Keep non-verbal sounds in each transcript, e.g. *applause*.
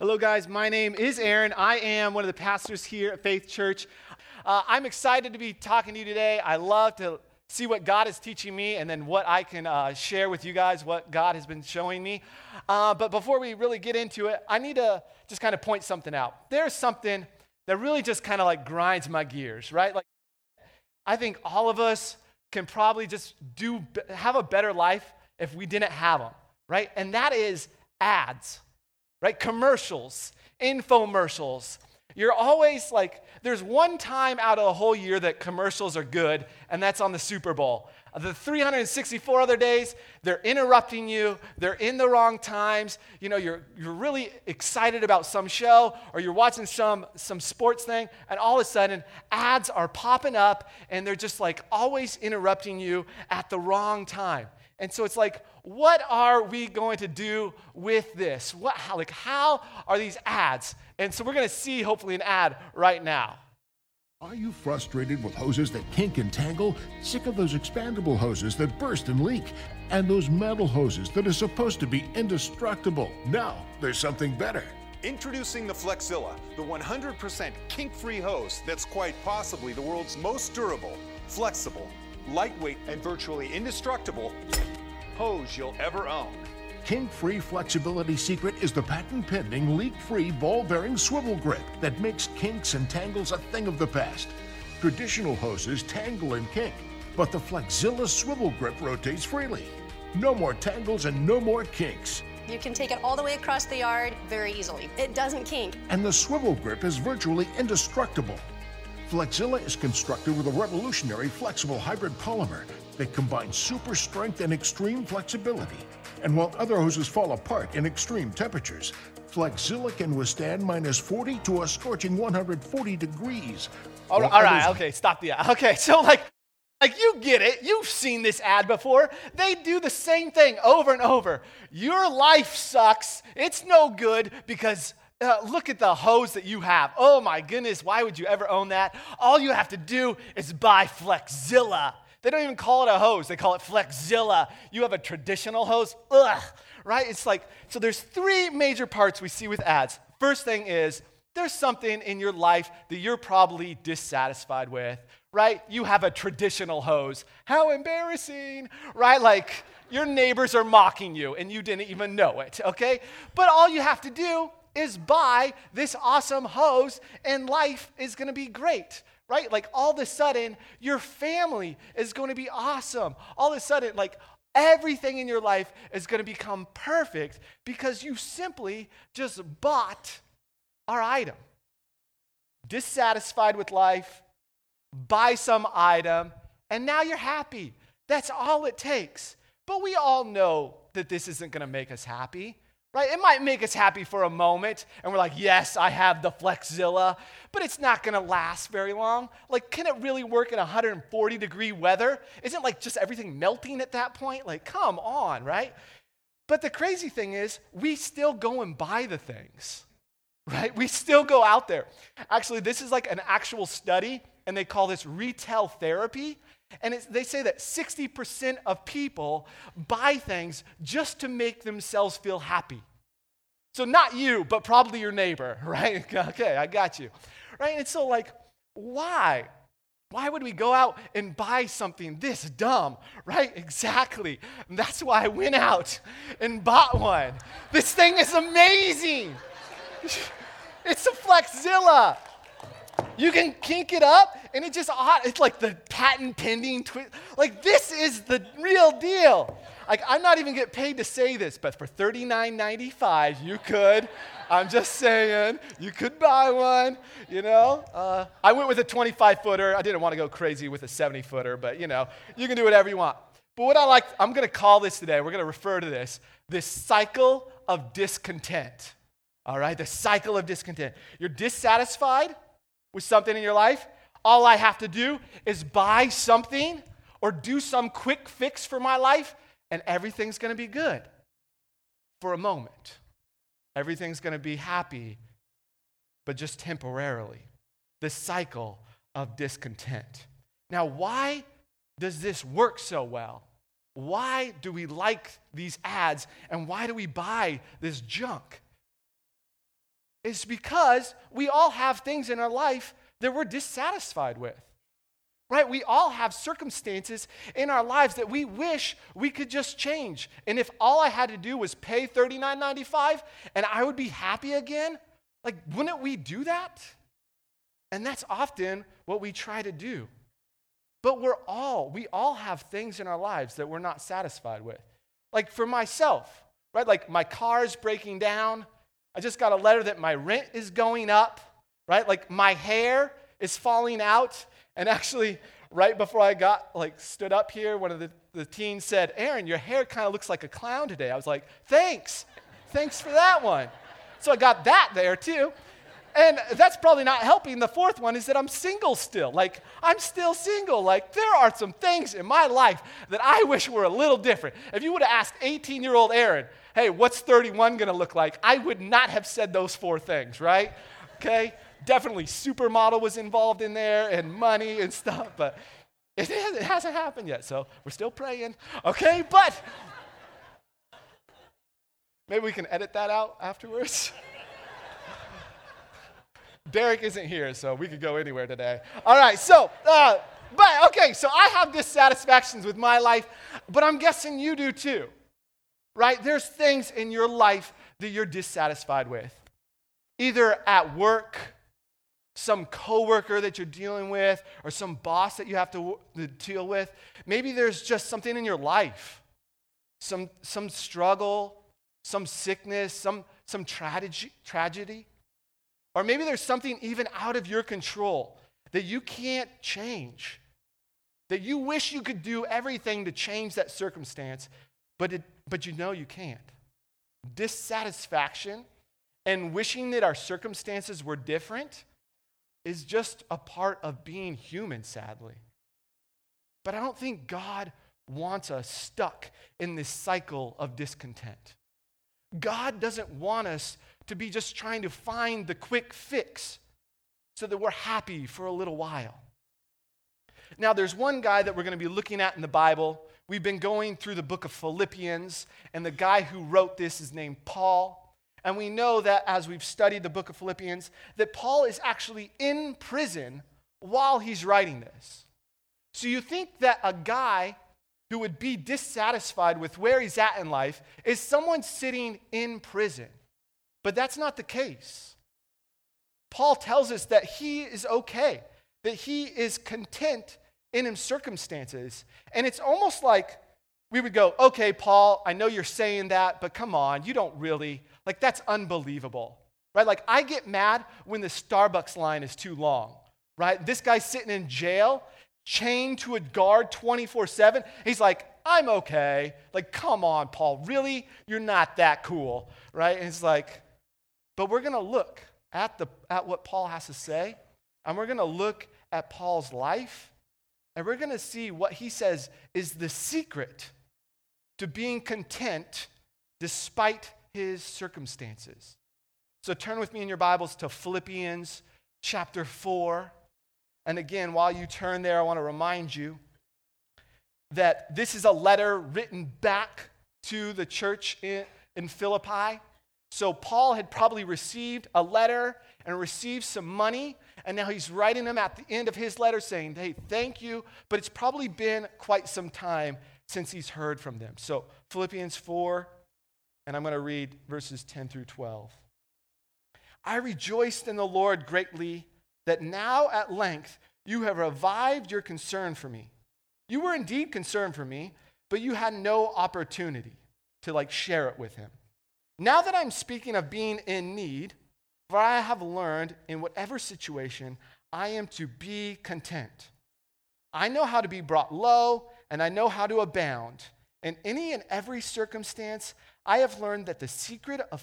Hello, guys. My name is Aaron. I am one of the pastors here at Faith Church. Uh, I'm excited to be talking to you today. I love to see what God is teaching me and then what I can uh, share with you guys, what God has been showing me. Uh, but before we really get into it, I need to just kind of point something out. There's something that really just kind of like grinds my gears, right? Like, I think all of us can probably just do have a better life if we didn't have them, right? And that is ads right? Commercials, infomercials. You're always like, there's one time out of the whole year that commercials are good, and that's on the Super Bowl. The 364 other days, they're interrupting you. They're in the wrong times. You know, you're, you're really excited about some show or you're watching some, some sports thing, and all of a sudden, ads are popping up and they're just like always interrupting you at the wrong time. And so it's like, what are we going to do with this? What, how, like, how are these ads? And so we're going to see, hopefully, an ad right now. Are you frustrated with hoses that kink and tangle? Sick of those expandable hoses that burst and leak? And those metal hoses that are supposed to be indestructible? Now, there's something better. Introducing the Flexzilla, the 100% kink free hose that's quite possibly the world's most durable, flexible, lightweight, and virtually indestructible hose you'll ever own. Kink Free Flexibility Secret is the patent pending leak free ball bearing swivel grip that makes kinks and tangles a thing of the past. Traditional hoses tangle and kink, but the Flexzilla swivel grip rotates freely. No more tangles and no more kinks. You can take it all the way across the yard very easily. It doesn't kink. And the swivel grip is virtually indestructible. Flexzilla is constructed with a revolutionary flexible hybrid polymer that combines super strength and extreme flexibility. And while other hoses fall apart in extreme temperatures, Flexzilla can withstand minus 40 to a scorching 140 degrees. All right, all right okay, stop the ad. *laughs* Okay, so like, like you get it. You've seen this ad before. They do the same thing over and over. Your life sucks. It's no good because uh, look at the hose that you have. Oh my goodness, why would you ever own that? All you have to do is buy Flexzilla. They don't even call it a hose, they call it Flexzilla. You have a traditional hose? Ugh, right? It's like, so there's three major parts we see with ads. First thing is, there's something in your life that you're probably dissatisfied with, right? You have a traditional hose. How embarrassing, right? Like, your neighbors are mocking you and you didn't even know it, okay? But all you have to do is buy this awesome hose and life is going to be great right? Like all of a sudden, your family is going to be awesome. All of a sudden, like everything in your life is going to become perfect because you simply just bought our item. Dissatisfied with life, buy some item, and now you're happy. That's all it takes. But we all know that this isn't going to make us happy. Right? It might make us happy for a moment, and we're like, yes, I have the Flexzilla, but it's not gonna last very long. Like, can it really work in 140 degree weather? Isn't like just everything melting at that point? Like, come on, right? But the crazy thing is, we still go and buy the things, right? We still go out there. Actually, this is like an actual study, and they call this retail therapy. And they say that 60% of people buy things just to make themselves feel happy. So, not you, but probably your neighbor, *laughs* right? okay, I got you. Right? And so, like, why? Why would we go out and buy something this dumb? Right? Exactly. And that's why I went out and bought one. This thing is amazing. *laughs* It's a Flexzilla. You can kink it up, and just it's like the patent pending twist. Like this is the real deal. Like I'm not even get paid to say this, but for $39.95 you could. I'm just saying you could buy one. You know, uh, I went with a 25 footer. I didn't want to go crazy with a 70 footer, but you know, you can do whatever you want. But what I like, I'm going to call this today. We're going to refer to this this cycle of discontent. All right, the cycle of discontent. You're dissatisfied with something in your life, all I have to do is buy something or do some quick fix for my life, and everything's going to be good for a moment. Everything's going to be happy, but just temporarily. The cycle of discontent. Now, why does this work so well? Why do we like these ads and why do we buy this junk? Is because we all have things in our life that we're dissatisfied with. Right? We all have circumstances in our lives that we wish we could just change. And if all I had to do was pay $39.95 and I would be happy again, like, wouldn't we do that? And that's often what we try to do. But we're all, we all have things in our lives that we're not satisfied with. Like for myself, right? Like my car is breaking down. I just got a letter that my rent is going up, right? Like my hair is falling out. And actually, right before I got like stood up here, one of the, the teens said, Aaron, your hair kind of looks like a clown today. I was like, thanks. Thanks for that one. So I got that there too. And that's probably not helping. The fourth one is that I'm single still. Like, I'm still single. Like, there are some things in my life that I wish were a little different. If you would have asked 18 year old Aaron, hey, what's 31 going to look like? I would not have said those four things, right? Okay? Definitely supermodel was involved in there and money and stuff, but it, it hasn't happened yet. So we're still praying, okay? But maybe we can edit that out afterwards. *laughs* Derek isn't here, so we could go anywhere today. All right, so, uh, but okay, so I have dissatisfactions with my life, but I'm guessing you do too, right? There's things in your life that you're dissatisfied with, either at work, some coworker that you're dealing with, or some boss that you have to, to deal with. Maybe there's just something in your life, some, some struggle, some sickness, some, some tragedy, tragedy or maybe there's something even out of your control that you can't change, that you wish you could do everything to change that circumstance, but, it, but you know you can't. Dissatisfaction and wishing that our circumstances were different is just a part of being human, sadly. But I don't think God wants us stuck in this cycle of discontent. God doesn't want us to be just trying to find the quick fix so that we're happy for a little while. Now, there's one guy that we're going to be looking at in the Bible. We've been going through the book of Philippians, and the guy who wrote this is named Paul. And we know that as we've studied the book of Philippians, that Paul is actually in prison while he's writing this. So you think that a guy who would be dissatisfied with where he's at in life is someone sitting in prison. But that's not the case. Paul tells us that he is okay, that he is content in his circumstances. And it's almost like we would go, okay, Paul, I know you're saying that, but come on, you don't really, like, that's unbelievable, right? Like, I get mad when the Starbucks line is too long, right? This guy's sitting in jail, chained to a guard 24 7. He's like, I'm okay. Like, come on, Paul, really? You're not that cool, right? And it's like, but we're going to look at, the, at what Paul has to say, and we're going to look at Paul's life, and we're going to see what he says is the secret to being content despite his circumstances. So turn with me in your Bibles to Philippians chapter 4. And again, while you turn there, I want to remind you that this is a letter written back to the church in, in Philippi. So Paul had probably received a letter and received some money, and now he's writing them at the end of his letter saying, Hey, thank you, but it's probably been quite some time since he's heard from them. So Philippians 4, and I'm going to read verses 10 through 12. I rejoiced in the Lord greatly that now at length you have revived your concern for me. You were indeed concerned for me, but you had no opportunity to like share it with him. Now that I'm speaking of being in need, for I have learned in whatever situation I am to be content. I know how to be brought low, and I know how to abound. In any and every circumstance, I have learned that the secret of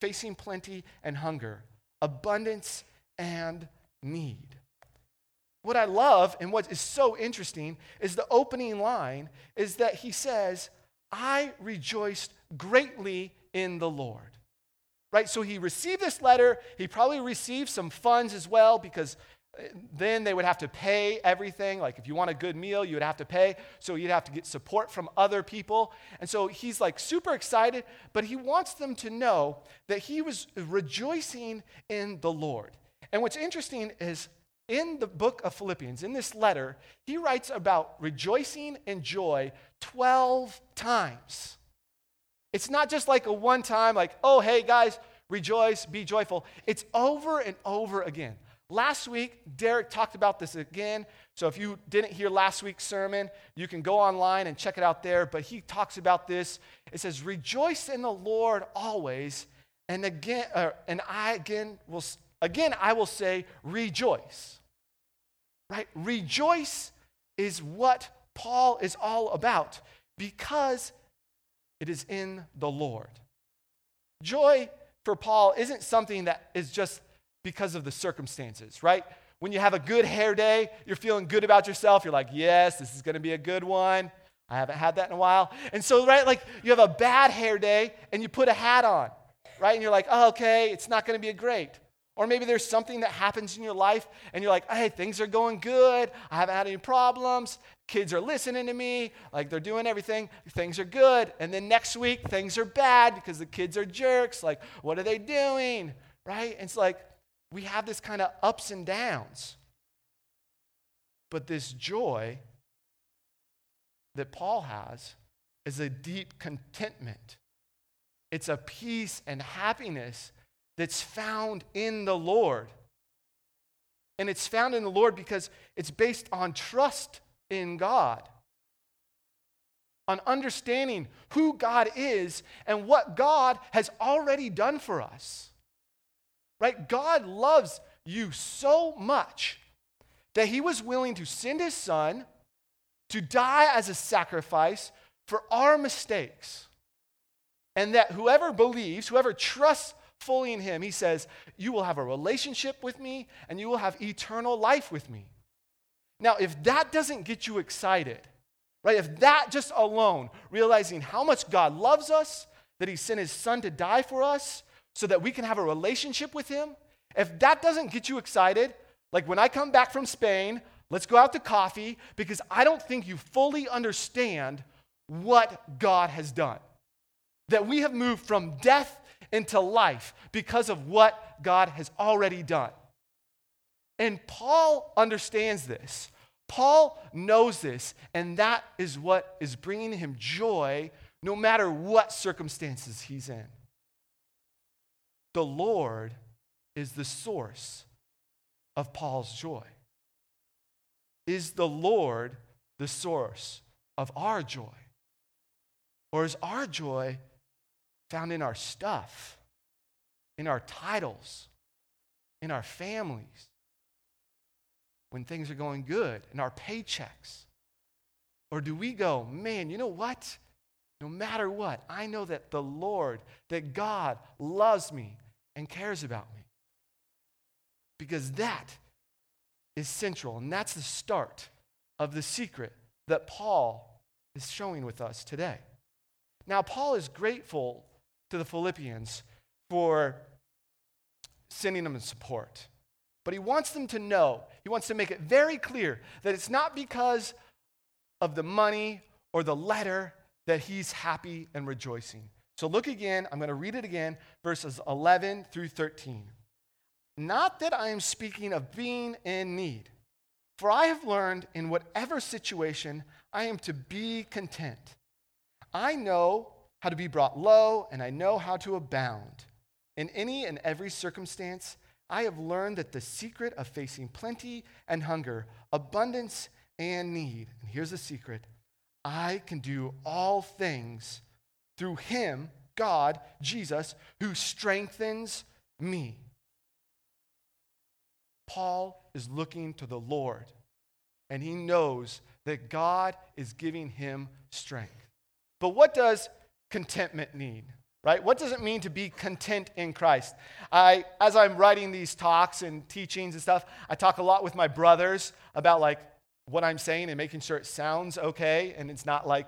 facing plenty and hunger, abundance and need. What I love and what is so interesting is the opening line is that he says, I rejoiced greatly in the Lord. Right? So he received this letter. He probably received some funds as well because uh, then they would have to pay everything. Like if you want a good meal, you would have to pay. So you'd have to get support from other people. And so he's like super excited, but he wants them to know that he was rejoicing in the Lord. And what's interesting is in the book of Philippians, in this letter, he writes about rejoicing and joy 12 times. It's not just like a one time, like, oh, hey guys, rejoice, be joyful. It's over and over again. Last week, Derek talked about this again. So if you didn't hear last week's sermon, you can go online and check it out there. But he talks about this. It says, Rejoice in the Lord always. And again, uh, and I again will again I will say, rejoice. Right? Rejoice is what Paul is all about because it is in the Lord. Joy for Paul isn't something that is just because of the circumstances, right? When you have a good hair day, you're feeling good about yourself. You're like, yes, this is going to be a good one. I haven't had that in a while. And so, right, like you have a bad hair day and you put a hat on, right? And you're like, oh, okay, it's not going to be great. Or maybe there's something that happens in your life and you're like, hey, things are going good. I haven't had any problems. Kids are listening to me. Like they're doing everything. Things are good. And then next week, things are bad because the kids are jerks. Like, what are they doing? Right? And it's like, we have this kind of ups and downs. But this joy that Paul has is a deep contentment. It's a peace and happiness that's found in the Lord. And it's found in the Lord because it's based on trust in God, on understanding who God is and what God has already done for us right? God loves you so much that he was willing to send his son to die as a sacrifice for our mistakes. And that whoever believes, whoever trusts fully in him, he says, you will have a relationship with me and you will have eternal life with me. Now, if that doesn't get you excited, right, if that just alone, realizing how much God loves us, that he sent his son to die for us, so that we can have a relationship with Him, if that doesn't get you excited, like when I come back from Spain, let's go out to coffee because I don't think you fully understand what God has done. That we have moved from death into life because of what God has already done. And Paul understands this. Paul knows this, and that is what is bringing him joy no matter what circumstances he's in. The Lord is the source of Paul's joy. Is the Lord the source of our joy? Or is our joy found in our stuff, in our titles, in our families, when things are going good, in our paychecks? Or do we go, man, you know what? No matter what, I know that the Lord, that God loves me and cares about me. Because that is central, and that's the start of the secret that Paul is showing with us today. Now, Paul is grateful to the Philippians for sending them support. But he wants them to know, he wants to make it very clear that it's not because of the money or the letter that he's happy and rejoicing. So look again, I'm going to read it again, verses 11 through 13. Not that I am speaking of being in need, for I have learned in whatever situation I am to be content. I know how to be brought low, and I know how to abound. In any and every circumstance, I have learned that the secret of facing plenty and hunger, abundance and need, and here's the secret I can do all things through him, God, Jesus, who strengthens me. Paul is looking to the Lord, and he knows that God is giving him strength. But what does contentment need Right? What does it mean to be content in Christ? I, as I'm writing these talks and teachings and stuff, I talk a lot with my brothers about like what I'm saying and making sure it sounds okay and it's not like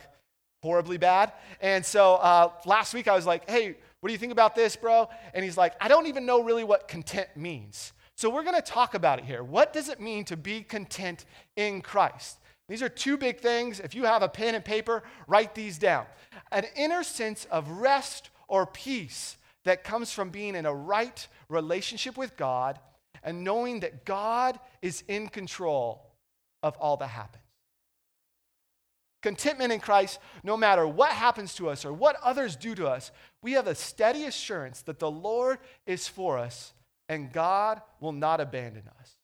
horribly bad. And so uh, last week I was like, hey, what do you think about this, bro? And he's like, I don't even know really what content means. So we're going to talk about it here. What does it mean to be content in Christ? These are two big things. If you have a pen and paper, write these down. An inner sense of rest or peace that comes from being in a right relationship with God and knowing that God is in control of all that happens. Contentment in Christ, no matter what happens to us or what others do to us, we have a steady assurance that the Lord is for us and God will not abandon us.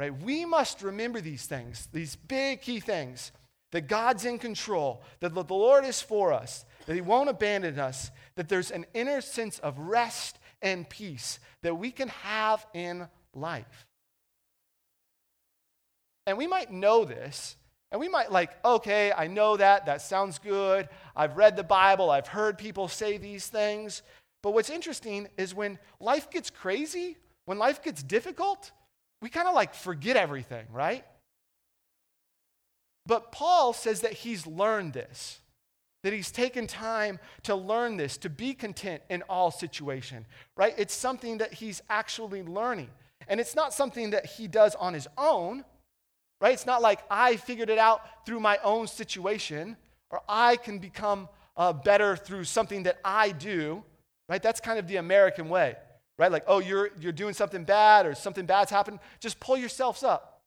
Right? We must remember these things, these big key things that God's in control, that the Lord is for us, that He won't abandon us, that there's an inner sense of rest and peace that we can have in life. And we might know this, and we might like, okay, I know that, that sounds good. I've read the Bible, I've heard people say these things. But what's interesting is when life gets crazy, when life gets difficult, we kind of like forget everything, right? But Paul says that he's learned this, that he's taken time to learn this, to be content in all situation, right? It's something that he's actually learning. And it's not something that he does on his own, right? It's not like I figured it out through my own situation or I can become uh, better through something that I do, right? That's kind of the American way, right? Like, oh, you're, you're doing something bad or something bad's happened. Just pull yourselves up.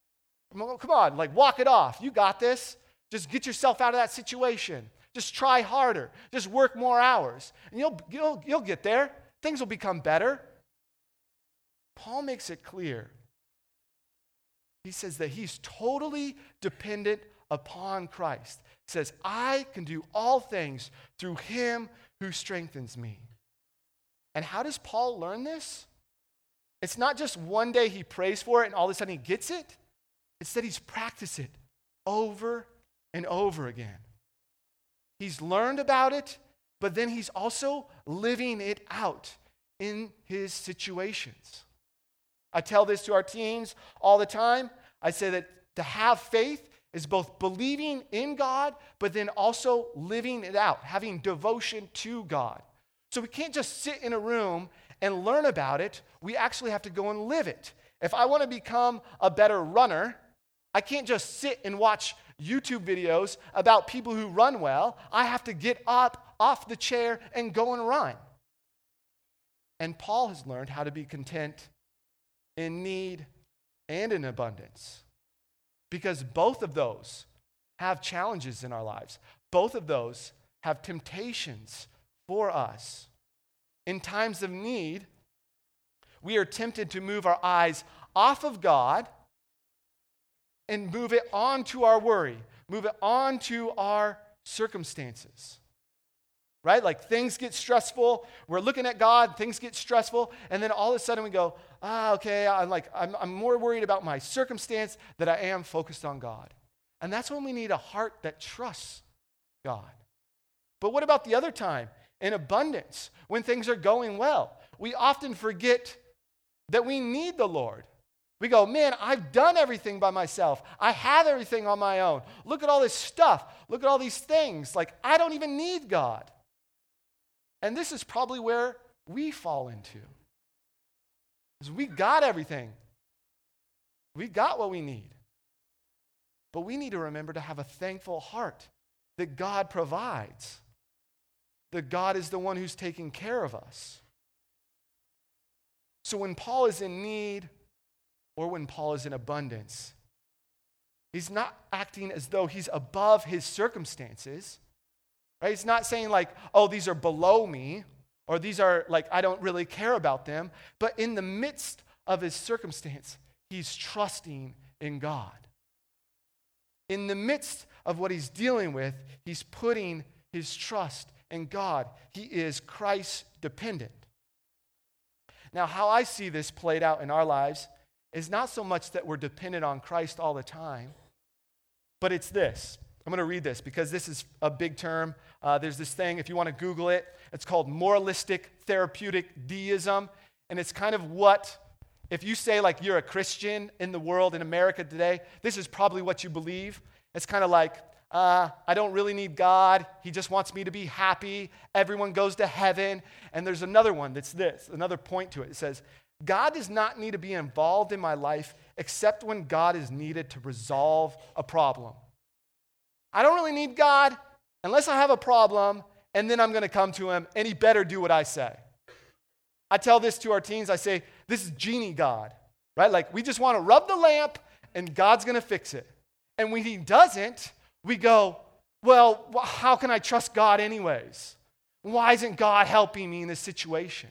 Oh, come on, like, walk it off. You got this. Just get yourself out of that situation. Just try harder. Just work more hours. And you'll, you'll, you'll get there. Things will become better. Paul makes it clear. He says that he's totally dependent upon Christ. He says, I can do all things through him who strengthens me. And how does Paul learn this? It's not just one day he prays for it and all of a sudden he gets it. It's that he's practiced it over and over again. He's learned about it, but then he's also living it out in his situations. I tell this to our teens all the time. I say that to have faith is both believing in God, but then also living it out, having devotion to God. So we can't just sit in a room and learn about it. We actually have to go and live it. If I want to become a better runner, I can't just sit and watch YouTube videos about people who run well. I have to get up off the chair and go and run. And Paul has learned how to be content in need and in abundance because both of those have challenges in our lives, both of those have temptations for us. In times of need, we are tempted to move our eyes off of God and move it on to our worry, move it on to our circumstances. Right? Like things get stressful, we're looking at God, things get stressful, and then all of a sudden we go, ah, okay, I'm like, I'm, I'm more worried about my circumstance than I am focused on God. And that's when we need a heart that trusts God. But what about the other time? In abundance, when things are going well. We often forget that we need the Lord. We go, man, I've done everything by myself. I have everything on my own. Look at all this stuff. Look at all these things. Like, I don't even need God. And this is probably where we fall into. Is we got everything. We got what we need. But we need to remember to have a thankful heart that God provides that God is the one who's taking care of us. So when Paul is in need or when Paul is in abundance, he's not acting as though he's above his circumstances. Right? He's not saying, like, oh, these are below me, or these are like, I don't really care about them. But in the midst of his circumstance, he's trusting in God. In the midst of what he's dealing with, he's putting his trust and God. He is Christ dependent. Now, how I see this played out in our lives is not so much that we're dependent on Christ all the time, but it's this. I'm going to read this because this is a big term. Uh, there's this thing, if you want to Google it, it's called moralistic therapeutic deism. And it's kind of what, if you say like you're a Christian in the world, in America today, this is probably what you believe. It's kind of like uh, I don't really need God. He just wants me to be happy. Everyone goes to heaven. And there's another one that's this, another point to it. It says, God does not need to be involved in my life except when God is needed to resolve a problem. I don't really need God unless I have a problem, and then I'm going to come to him, and he better do what I say. I tell this to our teens I say, This is genie God, right? Like, we just want to rub the lamp, and God's going to fix it. And when he doesn't, we go, Well, how can I trust God, anyways? Why isn't God helping me in this situation?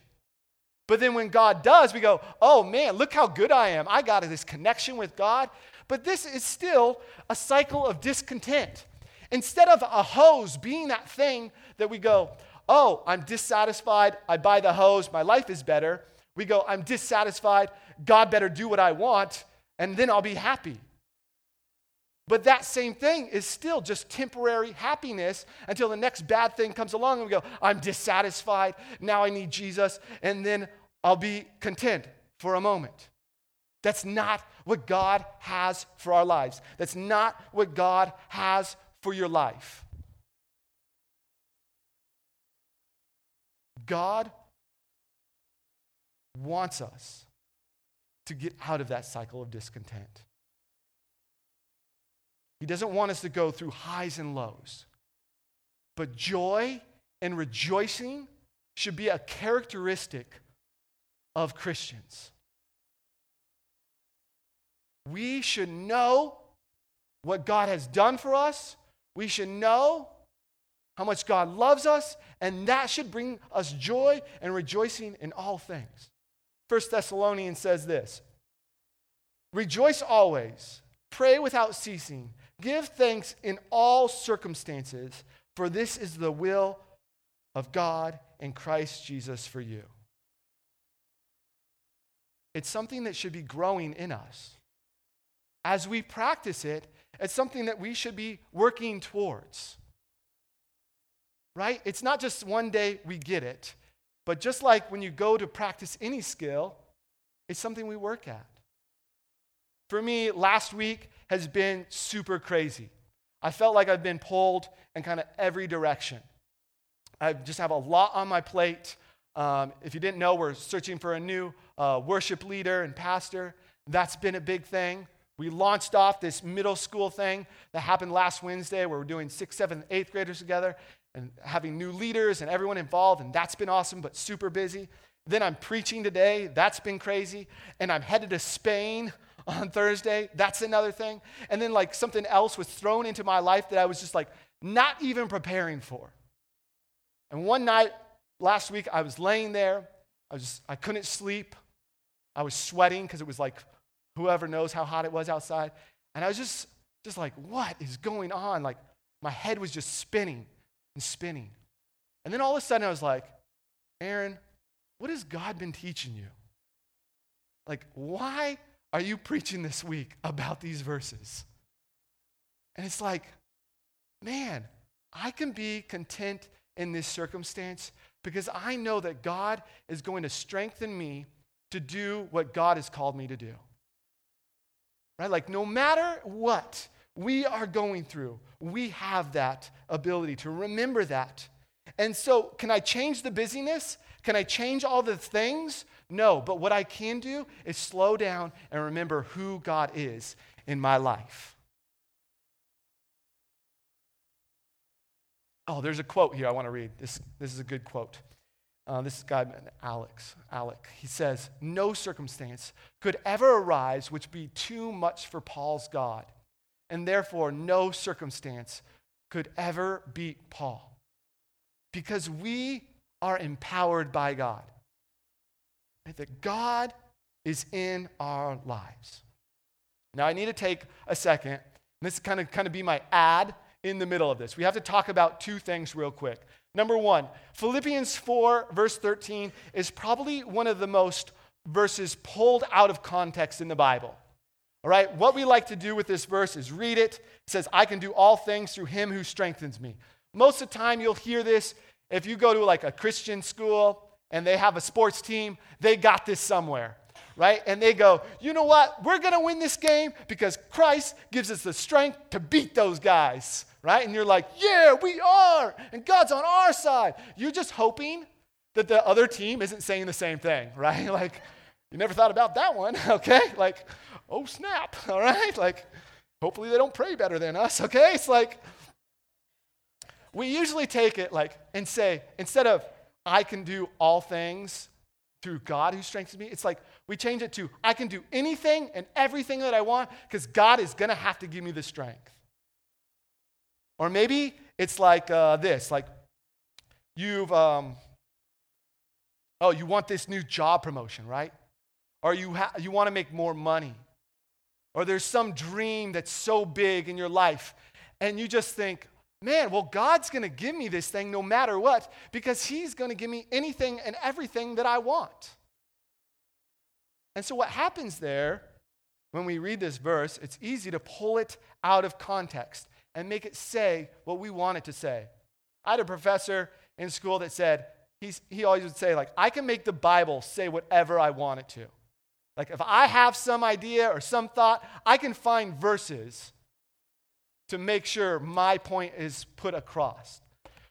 But then when God does, we go, Oh man, look how good I am. I got this connection with God. But this is still a cycle of discontent. Instead of a hose being that thing that we go, Oh, I'm dissatisfied. I buy the hose. My life is better. We go, I'm dissatisfied. God better do what I want, and then I'll be happy. But that same thing is still just temporary happiness until the next bad thing comes along and we go, I'm dissatisfied. Now I need Jesus. And then I'll be content for a moment. That's not what God has for our lives. That's not what God has for your life. God wants us to get out of that cycle of discontent. He doesn't want us to go through highs and lows. But joy and rejoicing should be a characteristic of Christians. We should know what God has done for us. We should know how much God loves us, and that should bring us joy and rejoicing in all things. First Thessalonians says this Rejoice always, pray without ceasing. Give thanks in all circumstances, for this is the will of God in Christ Jesus for you. It's something that should be growing in us. As we practice it, it's something that we should be working towards. Right? It's not just one day we get it, but just like when you go to practice any skill, it's something we work at. For me, last week has been super crazy. I felt like I've been pulled in kind of every direction. I just have a lot on my plate. Um, if you didn't know, we're searching for a new uh, worship leader and pastor. That's been a big thing. We launched off this middle school thing that happened last Wednesday where we're doing sixth, seventh, eighth graders together and having new leaders and everyone involved, and that's been awesome, but super busy. Then I'm preaching today. That's been crazy. And I'm headed to Spain on Thursday. That's another thing. And then, like, something else was thrown into my life that I was just like not even preparing for. And one night last week, I was laying there. I, was just, I couldn't sleep. I was sweating because it was like whoever knows how hot it was outside. And I was just, just like, what is going on? Like, my head was just spinning and spinning. And then all of a sudden, I was like, Aaron, what has God been teaching you? Like, why are you preaching this week about these verses? And it's like, man, I can be content in this circumstance because I know that God is going to strengthen me to do what God has called me to do. Right? Like, no matter what we are going through, we have that ability to remember that. And so, can I change the busyness? Can I change all the things? No, but what I can do is slow down and remember who God is in my life. Oh, there's a quote here I want to read. This, this is a good quote. Uh, this guy, Alex, Alec. He says, No circumstance could ever arise which be too much for Paul's God, and therefore no circumstance could ever beat Paul. Because we are empowered by God. That God is in our lives. Now, I need to take a second. This is kind of kind of be my ad in the middle of this. We have to talk about two things real quick. Number one, Philippians 4, verse 13, is probably one of the most verses pulled out of context in the Bible. All right, what we like to do with this verse is read it. It says, I can do all things through him who strengthens me. Most of the time, you'll hear this if you go to like a Christian school and they have a sports team, they got this somewhere, right? And they go, you know what? We're going to win this game because Christ gives us the strength to beat those guys, right? And you're like, yeah, we are, and God's on our side. You're just hoping that the other team isn't saying the same thing, *laughs* right? Like, you never thought about that one, *laughs* okay? Like, oh snap, *laughs* all right? Like, hopefully they don't pray better than us, okay? It's like, we usually take it like, and say, instead of, I can do all things through God who strengthens me, it's like, we change it to, I can do anything and everything that I want because God is going to have to give me the strength. Or maybe it's like uh, this like, you've, um, oh, you want this new job promotion, right? Or you, ha- you want to make more money. Or there's some dream that's so big in your life, and you just think, man, well, God's going to give me this thing no matter what because He's going to give me anything and everything that I want. And so, what happens there when we read this verse, it's easy to pull it out of context and make it say what we want it to say. I had a professor in school that said, he's, he always would say, like, I can make the Bible say whatever I want it to. Like, if I have some idea or some thought, I can find verses to make sure my point is put across.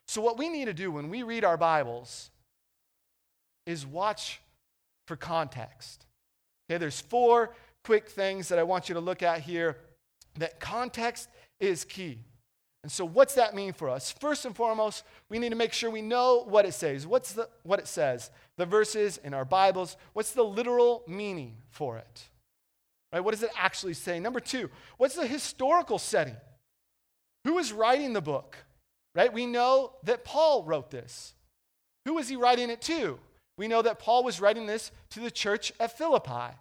So, what we need to do when we read our Bibles is watch for context. Okay, there's four quick things that I want you to look at here that context is key. And so, what's that mean for us? First and foremost, we need to make sure we know what it says. What's the, what it says? The verses in our Bibles. What's the literal meaning for it? Right? What does it actually say? Number two, what's the historical setting? Who is writing the book? Right? We know that Paul wrote this. Who was he writing it to? We know that Paul was writing this to the church at Philippi.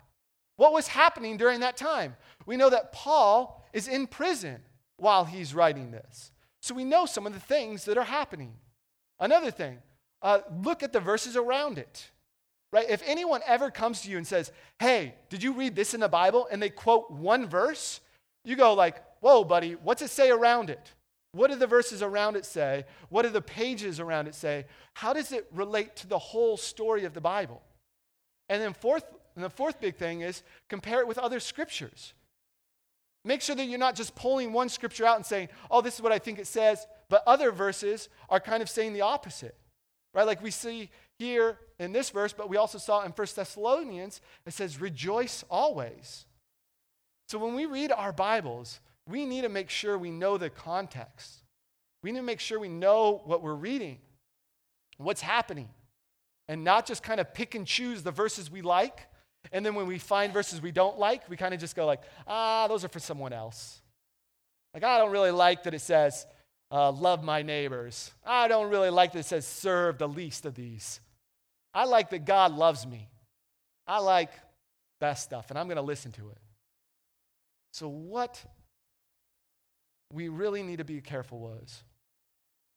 What was happening during that time? We know that Paul is in prison while he's writing this. So we know some of the things that are happening. Another thing, uh, look at the verses around it. Right? If anyone ever comes to you and says, "Hey, did you read this in the Bible?" and they quote one verse, you go like, "Whoa, buddy, what's it say around it? What do the verses around it say? What do the pages around it say? How does it relate to the whole story of the Bible?" And then fourth, and the fourth big thing is compare it with other scriptures. Make sure that you're not just pulling one scripture out and saying, oh, this is what I think it says, but other verses are kind of saying the opposite. Right? Like we see here in this verse, but we also saw in 1 Thessalonians, it says, rejoice always. So when we read our Bibles, we need to make sure we know the context. We need to make sure we know what we're reading, what's happening, and not just kind of pick and choose the verses we like and then when we find verses we don't like, we kind of just go like, ah, those are for someone else. Like, I don't really like that it says, uh, love my neighbors. I don't really like that it says, serve the least of these. I like that God loves me. I like that stuff, and I'm going to listen to it. So, what we really need to be careful was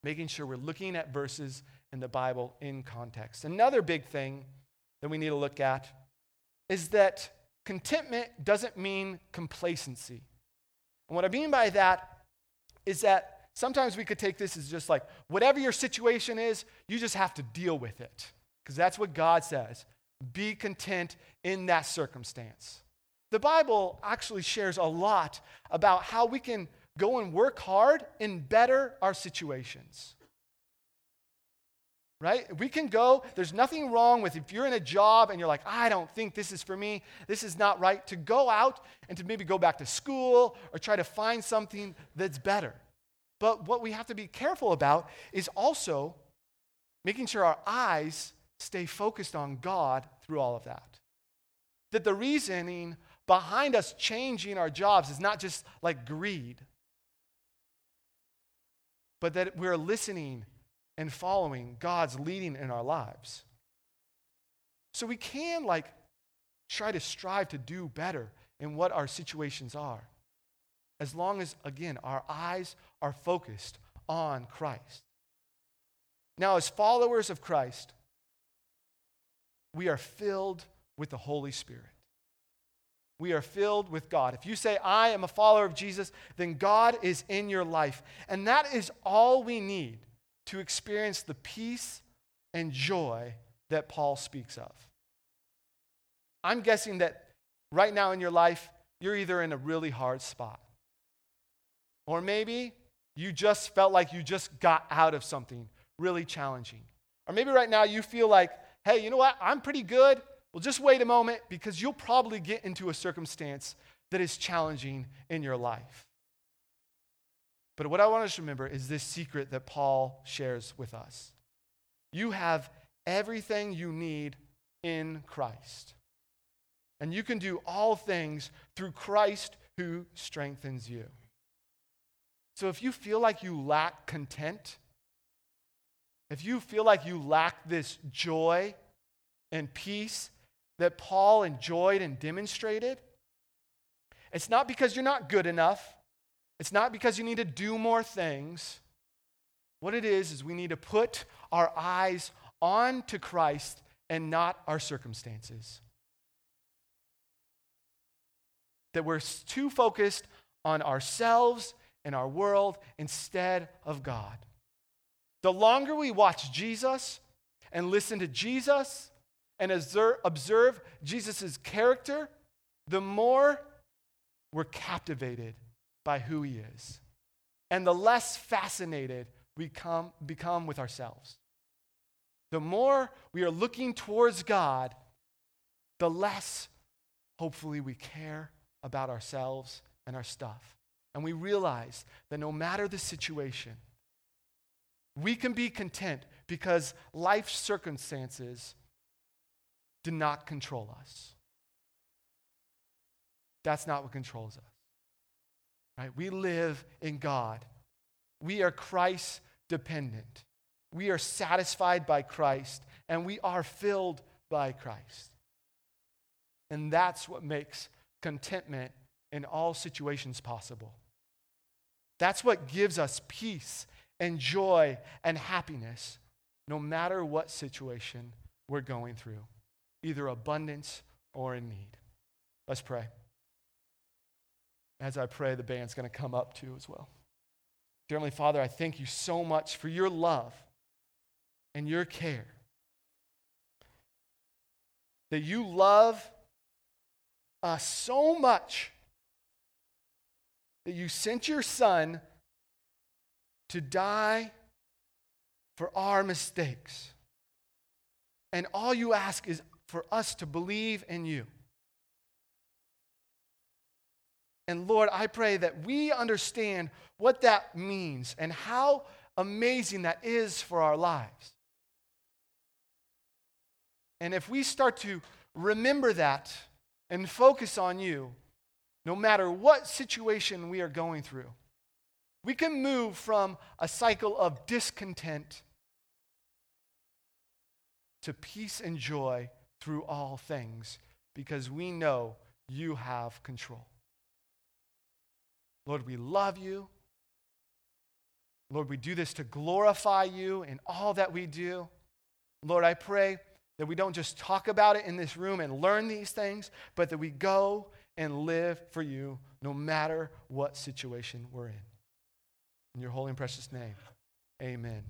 making sure we're looking at verses in the Bible in context. Another big thing that we need to look at is that contentment doesn't mean complacency. And what I mean by that is that sometimes we could take this as just like whatever your situation is, you just have to deal with it. Because that's what God says. Be content in that circumstance. The Bible actually shares a lot about how we can go and work hard and better our situations right? We can go, there's nothing wrong with if you're in a job and you're like, I don't think this is for me, this is not right, to go out and to maybe go back to school or try to find something that's better. But what we have to be careful about is also making sure our eyes stay focused on God through all of that. That the reasoning behind us changing our jobs is not just like greed, but that we're listening and following God's leading in our lives. So we can like try to strive to do better in what our situations are. As long as, again, our eyes are focused on Christ. Now, as followers of Christ, we are filled with the Holy Spirit. We are filled with God. If you say, I am a follower of Jesus, then God is in your life. And that is all we need to experience the peace and joy that Paul speaks of. I'm guessing that right now in your life, you're either in a really hard spot, or maybe you just felt like you just got out of something really challenging. Or maybe right now you feel like, hey, you know what? I'm pretty good. Well, just wait a moment because you'll probably get into a circumstance that is challenging in your life. But what I want us to remember is this secret that Paul shares with us. You have everything you need in Christ. And you can do all things through Christ who strengthens you. So if you feel like you lack content, if you feel like you lack this joy and peace that Paul enjoyed and demonstrated, it's not because you're not good enough. It's not because you need to do more things. What it is, is we need to put our eyes on to Christ and not our circumstances. That we're too focused on ourselves and our world instead of God. The longer we watch Jesus and listen to Jesus and observe Jesus' character, the more we're captivated by who he is. And the less fascinated we come, become with ourselves. The more we are looking towards God, the less, hopefully, we care about ourselves and our stuff. And we realize that no matter the situation, we can be content because life circumstances do not control us. That's not what controls us. Right? We live in God. We are Christ dependent. We are satisfied by Christ and we are filled by Christ. And that's what makes contentment in all situations possible. That's what gives us peace and joy and happiness no matter what situation we're going through, either abundance or in need. Let's pray. As I pray, the band's going to come up too as well. Dear Heavenly Father, I thank you so much for your love and your care. That you love us so much that you sent your Son to die for our mistakes. And all you ask is for us to believe in you. And Lord, I pray that we understand what that means and how amazing that is for our lives. And if we start to remember that and focus on you, no matter what situation we are going through, we can move from a cycle of discontent to peace and joy through all things because we know you have control. Lord, we love you. Lord, we do this to glorify you in all that we do. Lord, I pray that we don't just talk about it in this room and learn these things, but that we go and live for you no matter what situation we're in. In your holy and precious name, amen.